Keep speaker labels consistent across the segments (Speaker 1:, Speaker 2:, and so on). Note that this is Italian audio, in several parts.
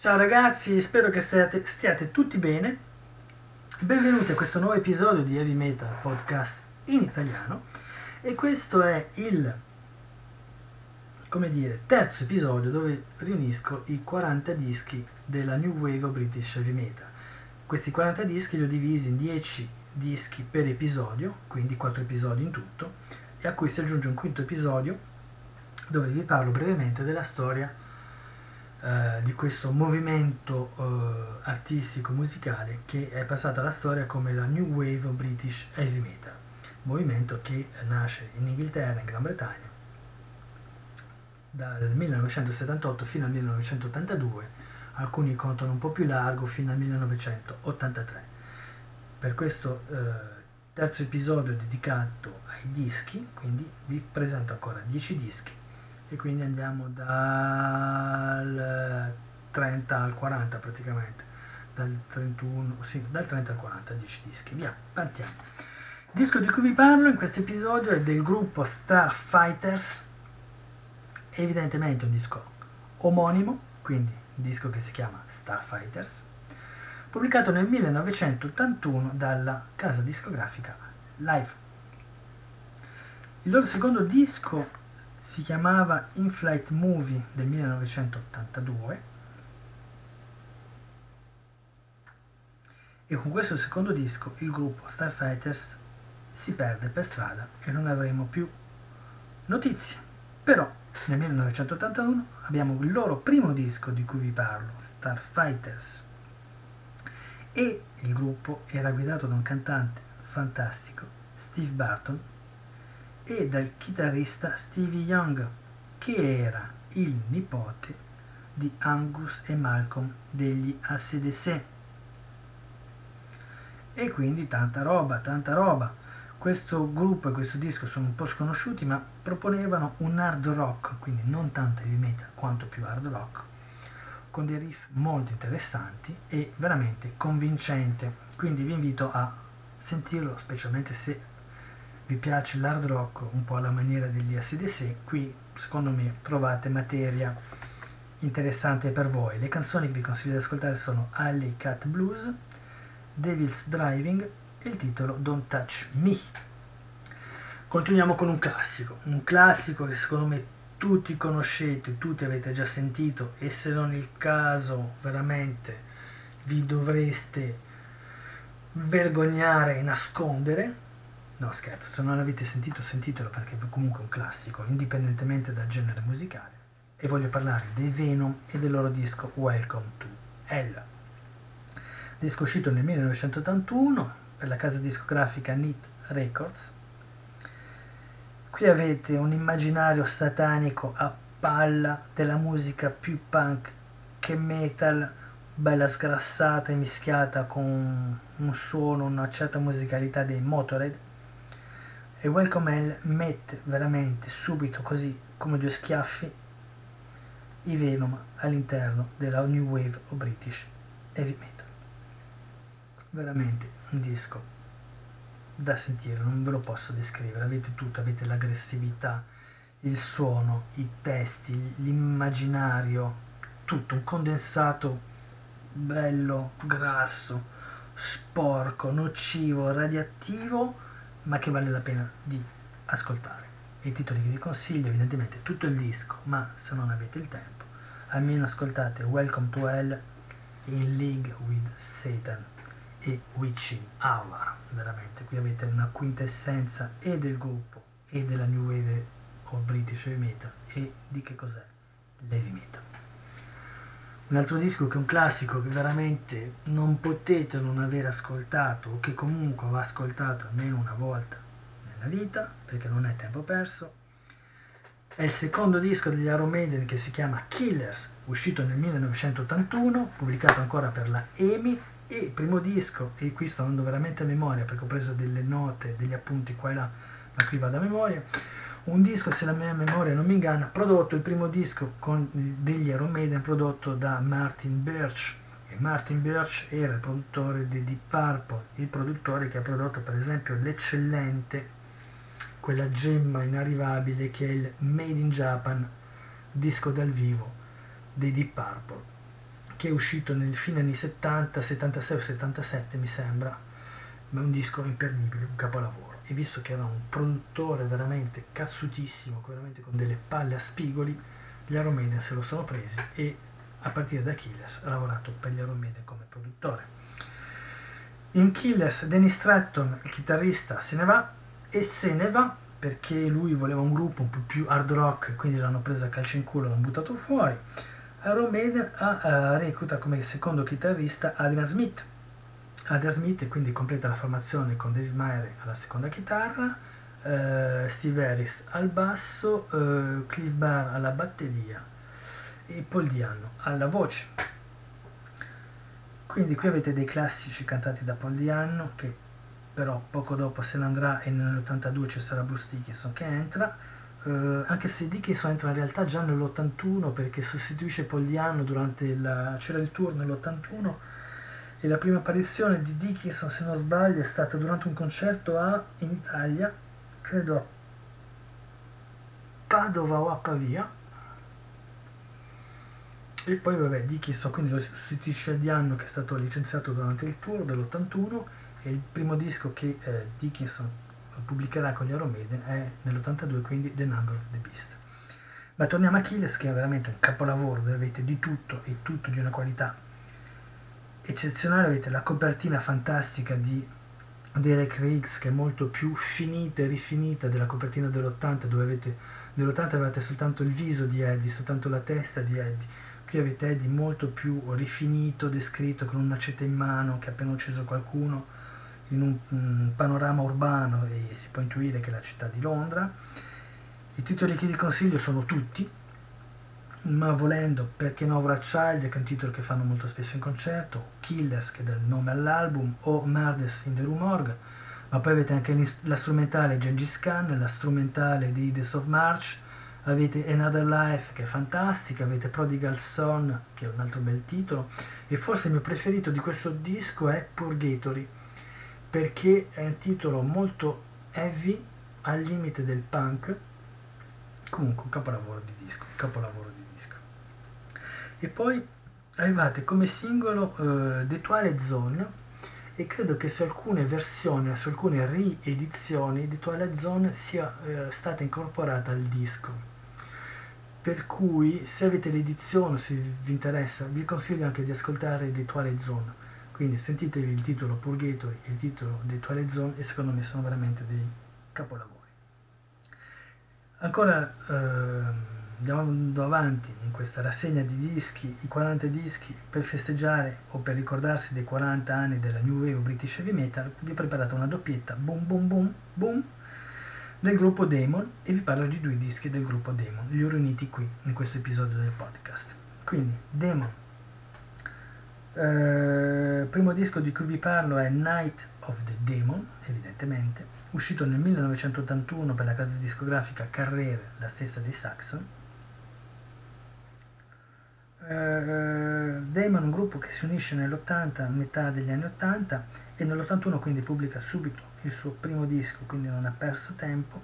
Speaker 1: Ciao ragazzi, spero che stiate, stiate, tutti bene. Benvenuti a questo nuovo episodio di Heavy Metal Podcast in italiano. E questo è il, come dire, terzo episodio dove riunisco i 40 dischi della New Wave of British Heavy Metal. Questi 40 dischi li ho divisi in 10 dischi per episodio, quindi 4 episodi in tutto, e a cui si aggiunge un quinto episodio dove vi parlo brevemente della storia eh, di questo movimento eh, artistico musicale che è passato alla storia come la New Wave British Heavy Metal, movimento che nasce in Inghilterra, in Gran Bretagna, dal 1978 fino al 1982, alcuni contano un po' più largo fino al 1983. Per questo eh, terzo episodio dedicato ai dischi, quindi vi presento ancora 10 dischi e quindi andiamo dal 30 al 40 praticamente. Dal 31 sì, dal 30 al 40 10 dischi. Via partiamo. Il disco di cui vi parlo in questo episodio è del gruppo Starfighters evidentemente un disco omonimo quindi un disco che si chiama Starfighters pubblicato nel 1981 dalla casa discografica Live. Il loro secondo disco si chiamava In Flight Movie del 1982 e con questo secondo disco il gruppo Starfighters si perde per strada e non avremo più notizie. Però nel 1981 abbiamo il loro primo disco di cui vi parlo, Starfighters, e il gruppo era guidato da un cantante fantastico, Steve Barton, e dal chitarrista Stevie Young, che era il nipote di Angus e Malcolm degli ACDC. E quindi tanta roba, tanta roba. Questo gruppo e questo disco sono un po' sconosciuti, ma proponevano un hard rock, quindi non tanto heavy metal quanto più hard rock, con dei riff molto interessanti e veramente convincente. Quindi vi invito a sentirlo, specialmente se vi piace l'hard rock un po' alla maniera degli SDC, qui secondo me trovate materia interessante per voi. Le canzoni che vi consiglio di ascoltare sono Alley Cat Blues, Devil's Driving e il titolo Don't Touch Me. Continuiamo con un classico, un classico che secondo me tutti conoscete, tutti avete già sentito e se non il caso veramente vi dovreste vergognare e nascondere No, scherzo, se non l'avete sentito, sentitelo perché è comunque un classico, indipendentemente dal genere musicale. E voglio parlare dei Venom e del loro disco Welcome to Hell. Disco uscito nel 1981 per la casa discografica Neat Records. Qui avete un immaginario satanico a palla della musica più punk che metal, bella sgrassata e mischiata con un suono, una certa musicalità dei Motorhead e Welcome Hell mette veramente subito così come due schiaffi? I Venom all'interno della New Wave o British Heavy Metal. Veramente un disco da sentire, non ve lo posso descrivere, avete tutto, avete l'aggressività, il suono, i testi, l'immaginario, tutto, un condensato bello, grasso, sporco, nocivo, radioattivo ma che vale la pena di ascoltare. I titoli che vi consiglio, evidentemente tutto il disco, ma se non avete il tempo, almeno ascoltate Welcome to Hell in League with Satan e Witching Hour. Veramente, qui avete una quintessenza e del gruppo e della New Wave o British Heavy Metal e di che cos'è l'heavy metal. Un altro disco che è un classico che veramente non potete non aver ascoltato o che comunque va ascoltato almeno una volta nella vita perché non è tempo perso. È il secondo disco degli Iron Maiden che si chiama Killers, uscito nel 1981, pubblicato ancora per la EMI e il primo disco, e qui sto andando veramente a memoria perché ho preso delle note, degli appunti qua e là, ma qui vado a memoria un disco, se la mia memoria non mi inganna, prodotto il primo disco con, degli Iron Maiden prodotto da Martin Birch. E Martin Birch era il produttore di Deep Purple, il produttore che ha prodotto per esempio l'eccellente, quella gemma inarrivabile che è il Made in Japan disco dal vivo dei Deep Purple. che è uscito nel fine anni 70, 76 o 77 mi sembra, ma è un disco imperdibile, un capolavoro. E visto che era un produttore veramente cazzutissimo, veramente con delle palle a spigoli, gli Iron se lo sono presi e a partire da Killers ha lavorato per gli Iron come produttore. In Killers Danny Stratton, il chitarrista, se ne va e se ne va perché lui voleva un gruppo un po' più hard rock, quindi l'hanno presa a calcio in culo, l'hanno buttato fuori. Iron Maiden ha, uh, recluta come secondo chitarrista Adrian Smith. Adrian Smith quindi completa la formazione con Dave Meyer alla seconda chitarra, uh, Steve Harris al basso, uh, Cliff Barr alla batteria e Paul Diano alla voce. Quindi qui avete dei classici cantati da Paul Diano che però poco dopo se ne andrà e nell'82 ci sarà Bruce Dickinson che entra, eh, anche se Dickinson entra in realtà già nell'81 perché sostituisce Pogliano durante la... c'era il tour nell'81 e la prima apparizione di Dickinson se non sbaglio è stata durante un concerto a, in Italia, credo a Padova o a Pavia e poi vabbè Dickinson quindi lo sostituisce a Diano che è stato licenziato durante il tour dell'81 e il primo disco che eh, Dickinson pubblicherà con gli Iron Maiden è nell'82, quindi The Number of the Beast. Ma torniamo a Achilles, che è veramente un capolavoro, dove avete di tutto e tutto di una qualità eccezionale. Avete la copertina fantastica di Derek Riggs, che è molto più finita e rifinita della copertina dell'80, dove avete nell'80 avevate soltanto il viso di Eddie, soltanto la testa di Eddie. Qui avete Eddie molto più rifinito, descritto con un macete in mano che ha appena ucciso qualcuno in un, un panorama urbano e si può intuire che è la città di Londra. I titoli che vi consiglio sono tutti, ma volendo perché no Child, che è un titolo che fanno molto spesso in concerto, Killers, che dà il nome all'album, o Murders in the Room Org, ma poi avete anche la strumentale Gengis Khan, la strumentale di Days of March, avete Another Life che è fantastica, avete Prodigal Son che è un altro bel titolo. E forse il mio preferito di questo disco è Purgatory perché è un titolo molto heavy al limite del punk comunque un capolavoro di disco capolavoro di disco. E poi arrivate come singolo uh, The Twilight Zone e credo che su alcune versioni su alcune riedizioni The Twilight Zone sia uh, stata incorporata al disco. Per cui se avete l'edizione se vi interessa vi consiglio anche di ascoltare The Twilight Zone. Quindi sentitevi il titolo Purgatory e il titolo dei Twilight Zone e secondo me sono veramente dei capolavori. Ancora eh, andando avanti in questa rassegna di dischi, i 40 dischi per festeggiare o per ricordarsi dei 40 anni della New Wave British Heavy Metal, vi ho preparato una doppietta boom boom boom boom del gruppo Demon e vi parlo di due dischi del gruppo Demon, li ho riuniti qui in questo episodio del podcast. Quindi Demon eh, primo disco di cui vi parlo è Night of the Demon, evidentemente, uscito nel 1981 per la casa discografica Carrere, la stessa dei Saxon. Uh, Damon, un gruppo che si unisce nell'80, a metà degli anni 80, e nell'81 quindi pubblica subito il suo primo disco, quindi non ha perso tempo,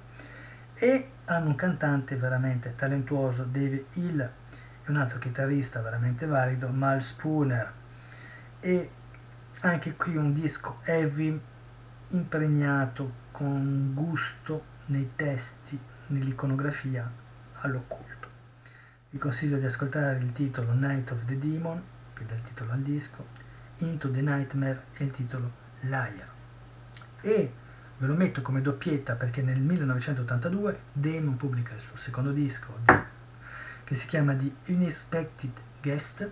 Speaker 1: e hanno un cantante veramente talentuoso, Dave Hill, e un altro chitarrista veramente valido, Mal Spooner e anche qui un disco heavy impregnato con gusto nei testi, nell'iconografia all'occulto. Vi consiglio di ascoltare il titolo Night of the Demon, che dà il titolo al disco, Into the Nightmare e il titolo Liar. E ve lo metto come doppietta perché nel 1982 Demon pubblica il suo secondo disco che si chiama The Unexpected Guest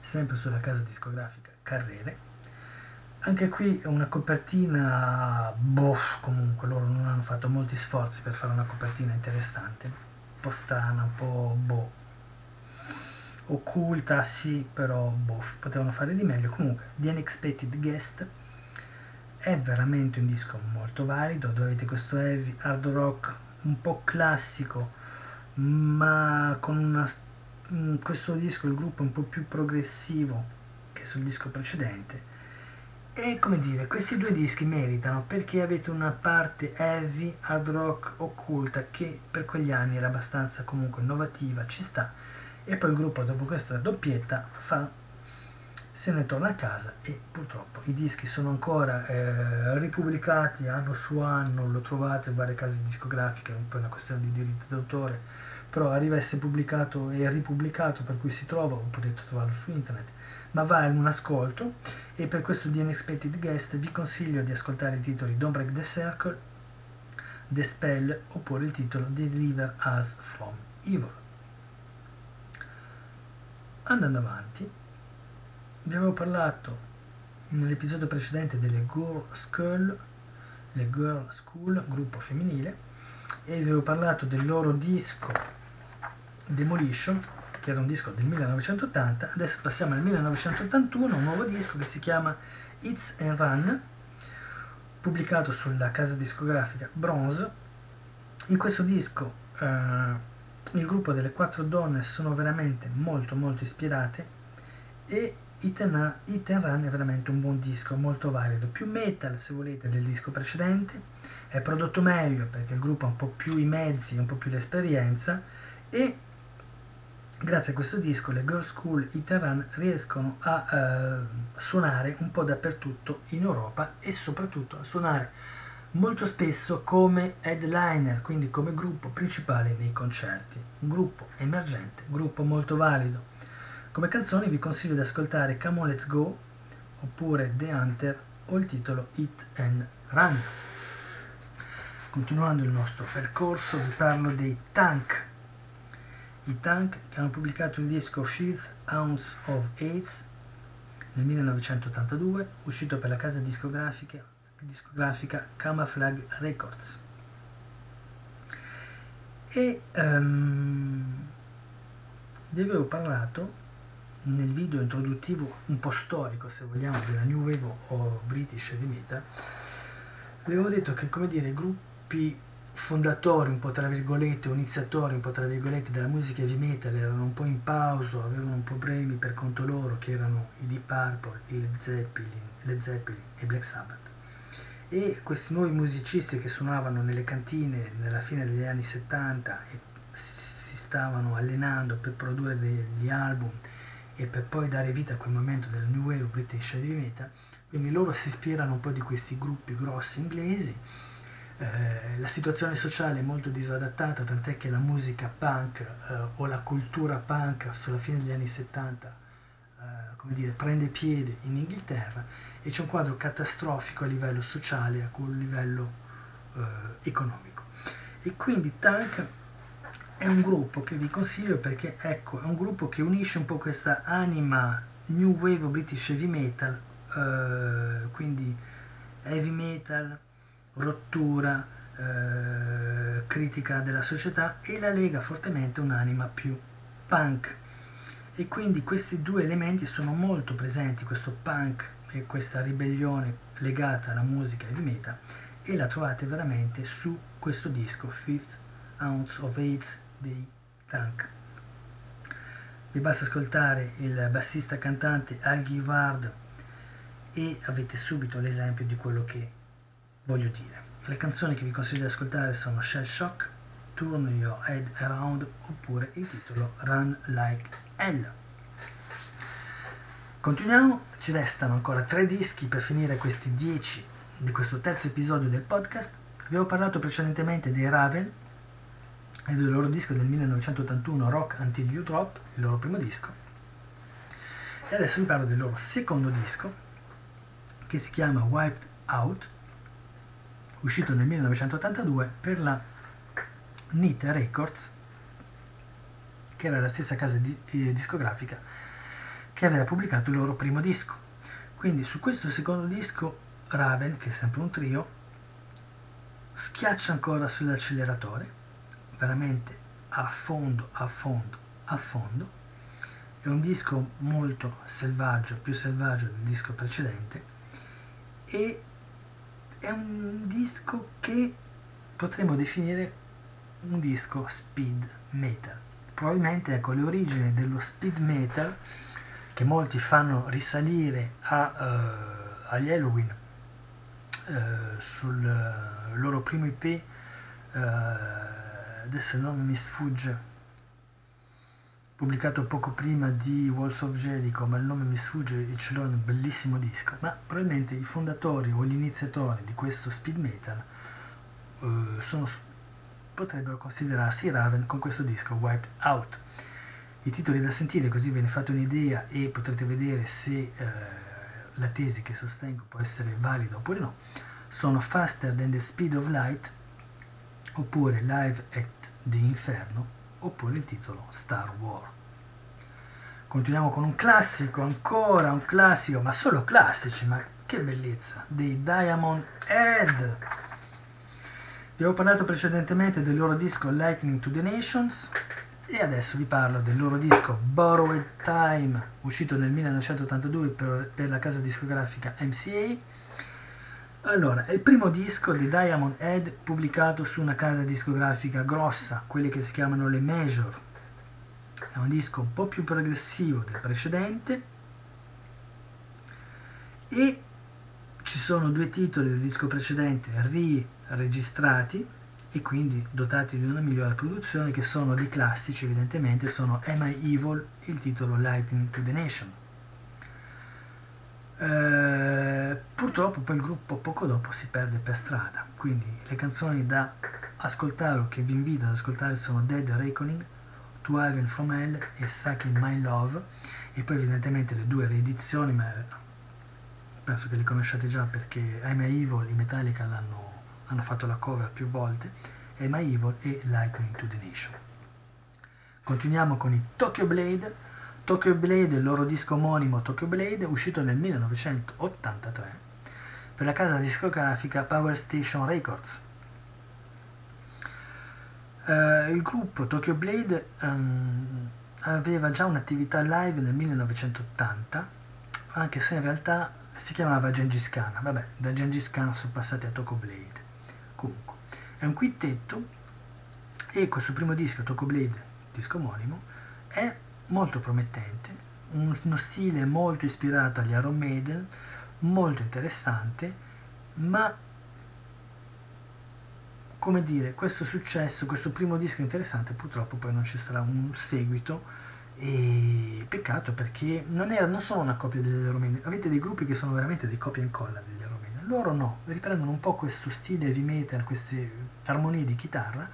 Speaker 1: sempre sulla casa discografica Carrere. Anche qui è una copertina, boh, comunque loro non hanno fatto molti sforzi per fare una copertina interessante, un po' strana, un po' boh, occulta, sì, però boh, potevano fare di meglio. Comunque, The Unexpected Guest è veramente un disco molto valido, dove avete questo heavy hard rock un po' classico, ma con una Mm, questo disco il gruppo è un po' più progressivo che sul disco precedente e come dire questi due dischi meritano perché avete una parte heavy hard rock occulta che per quegli anni era abbastanza comunque innovativa ci sta. E poi il gruppo dopo questa doppietta fa, se ne torna a casa e purtroppo i dischi sono ancora eh, ripubblicati anno su anno, lo trovate in varie case discografiche, un po' una questione di diritti d'autore, però arriva a essere pubblicato e ripubblicato per cui si trova, o potete trovarlo su internet, ma vale un ascolto e per questo di Unexpected Guest vi consiglio di ascoltare i titoli Don't Break the Circle, The Spell oppure il titolo Deliver Us From Evil. Andando avanti, vi avevo parlato nell'episodio precedente delle Girl School, le Girl School, gruppo femminile, e vi avevo parlato del loro disco Demolition, che era un disco del 1980, adesso passiamo al 1981, un nuovo disco che si chiama It's and Run, pubblicato sulla casa discografica Bronze. In questo disco eh, il gruppo delle quattro donne sono veramente molto molto ispirate e It and, It and Run è veramente un buon disco, molto valido, più metal se volete del disco precedente, è prodotto meglio perché il gruppo ha un po' più i mezzi, un po' più l'esperienza e grazie a questo disco le Girl School Iteran riescono a eh, suonare un po' dappertutto in Europa e soprattutto a suonare molto spesso come headliner, quindi come gruppo principale nei concerti. Gruppo emergente, gruppo molto valido. Come canzoni vi consiglio di ascoltare Come On Let's Go oppure The Hunter o il titolo Hit and Run. Continuando il nostro percorso vi parlo dei Tank i Tank che hanno pubblicato il disco Fifth Ounce of AIDS nel 1982, uscito per la casa discografica, discografica Camouflage Records. E um, vi avevo parlato nel video introduttivo un po' storico, se vogliamo, della New Wave o British Heavy Metal, avevo detto che, come dire, gruppi fondatori, un po' tra virgolette, o iniziatori, un po' tra virgolette, della musica heavy metal erano un po' in pausa, avevano problemi per conto loro, che erano i Deep Purple, i Led Zeppelin, Led Zeppelin e Black Sabbath. E questi nuovi musicisti che suonavano nelle cantine nella fine degli anni 70 e si stavano allenando per produrre degli album e per poi dare vita a quel momento del New Wave British Heavy Metal, quindi loro si ispirano un po' di questi gruppi grossi inglesi eh, la situazione sociale è molto disadattata, tant'è che la musica punk eh, o la cultura punk sulla fine degli anni 70 eh, come dire, prende piede in Inghilterra e c'è un quadro catastrofico a livello sociale e a livello eh, economico. E quindi Tank è un gruppo che vi consiglio perché ecco, è un gruppo che unisce un po' questa anima new wave british heavy metal, eh, quindi heavy metal, rottura, eh, critica della società e la lega fortemente un'anima più punk. E quindi questi due elementi sono molto presenti, questo punk e questa ribellione legata alla musica heavy metal, e la trovate veramente su questo disco Fifth Ounce of AIDS dei Tank. Vi basta ascoltare il bassista cantante Al Givard e avete subito l'esempio di quello che voglio dire. Le canzoni che vi consiglio di ascoltare sono Shell Shock, Turn Your Head Around oppure il titolo Run Like Hell. Continuiamo, ci restano ancora tre dischi per finire questi dieci di questo terzo episodio del podcast. Vi ho parlato precedentemente dei Raven e del loro disco del 1981 Rock Until You Drop, il loro primo disco. E adesso vi parlo del loro secondo disco che si chiama Wiped Out uscito nel 1982 per la Nite Records, che era la stessa casa di, eh, discografica che aveva pubblicato il loro primo disco. Quindi su questo secondo disco Raven, che è sempre un trio, schiaccia ancora sull'acceleratore, veramente a fondo, a fondo, a fondo. È un disco molto selvaggio, più selvaggio del disco precedente e è un disco che potremmo definire un disco speed metal. Probabilmente ecco le origini dello speed metal che molti fanno risalire a, uh, agli Halloween uh, sul uh, loro primo IP, adesso non mi sfugge, pubblicato poco prima di Walls of Jericho, ma il nome mi sfugge e ce l'ho un bellissimo disco, ma probabilmente i fondatori o gli iniziatori di questo speed metal eh, sono, potrebbero considerarsi Raven con questo disco Wiped Out. I titoli da sentire così ve ne fate un'idea e potrete vedere se eh, la tesi che sostengo può essere valida oppure no. Sono Faster Than the Speed of Light oppure Live at the Inferno oppure il titolo Star Wars. Continuiamo con un classico, ancora un classico, ma solo classici, ma che bellezza, dei Diamond Head. Vi avevo parlato precedentemente del loro disco Lightning to the Nations e adesso vi parlo del loro disco Borrowed Time, uscito nel 1982 per, per la casa discografica MCA allora, è il primo disco di Diamond Head pubblicato su una casa discografica grossa, quelle che si chiamano le Major. È un disco un po' più progressivo del precedente e ci sono due titoli del disco precedente ri-registrati e quindi dotati di una migliore produzione che sono di classici evidentemente, sono Am I Evil e il titolo Lightning to the Nation. Eh, purtroppo poi il gruppo poco dopo si perde per strada, quindi le canzoni da ascoltare o che vi invito ad ascoltare sono Dead Reckoning, To Heaven From Hell e Sucking My Love. E poi evidentemente le due riedizioni, ma penso che le conosciate già perché I'm Evil, i Metallica l'hanno, hanno fatto la cover più volte, I'm a Evil e Lightning to the Nation. Continuiamo con i Tokyo Blade Tokyo Blade, il loro disco omonimo Tokyo Blade, uscito nel 1983 per la casa discografica Power Station Records. Uh, il gruppo Tokyo Blade um, aveva già un'attività live nel 1980, anche se in realtà si chiamava Gengis Khan. Vabbè, da Gengis Khan sono passati a Tokyo Blade. Comunque, è un quintetto e questo primo disco, Tokyo Blade, disco omonimo, è molto promettente, uno stile molto ispirato agli Iron Maiden, molto interessante, ma come dire, questo successo, questo primo disco interessante, purtroppo poi non ci sarà un seguito. E peccato perché non, era, non sono una copia degli Iron Maiden, avete dei gruppi che sono veramente dei copia e incolla degli Iron Maiden, loro no, riprendono un po' questo stile heavy metal, queste armonie di chitarra,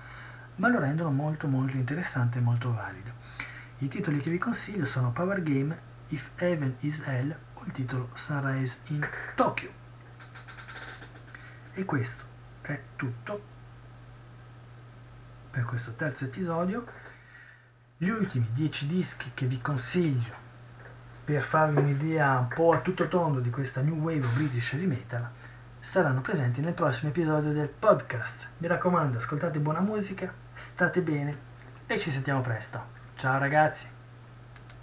Speaker 1: ma lo rendono molto molto interessante e molto valido. I titoli che vi consiglio sono Power Game, If Heaven is Hell o il titolo Sunrise in Tokyo. E questo è tutto per questo terzo episodio. Gli ultimi 10 dischi che vi consiglio per farvi un'idea un po' a tutto tondo di questa new wave British heavy metal saranno presenti nel prossimo episodio del podcast. Mi raccomando, ascoltate buona musica, state bene e ci sentiamo presto. Ciao ragazzi!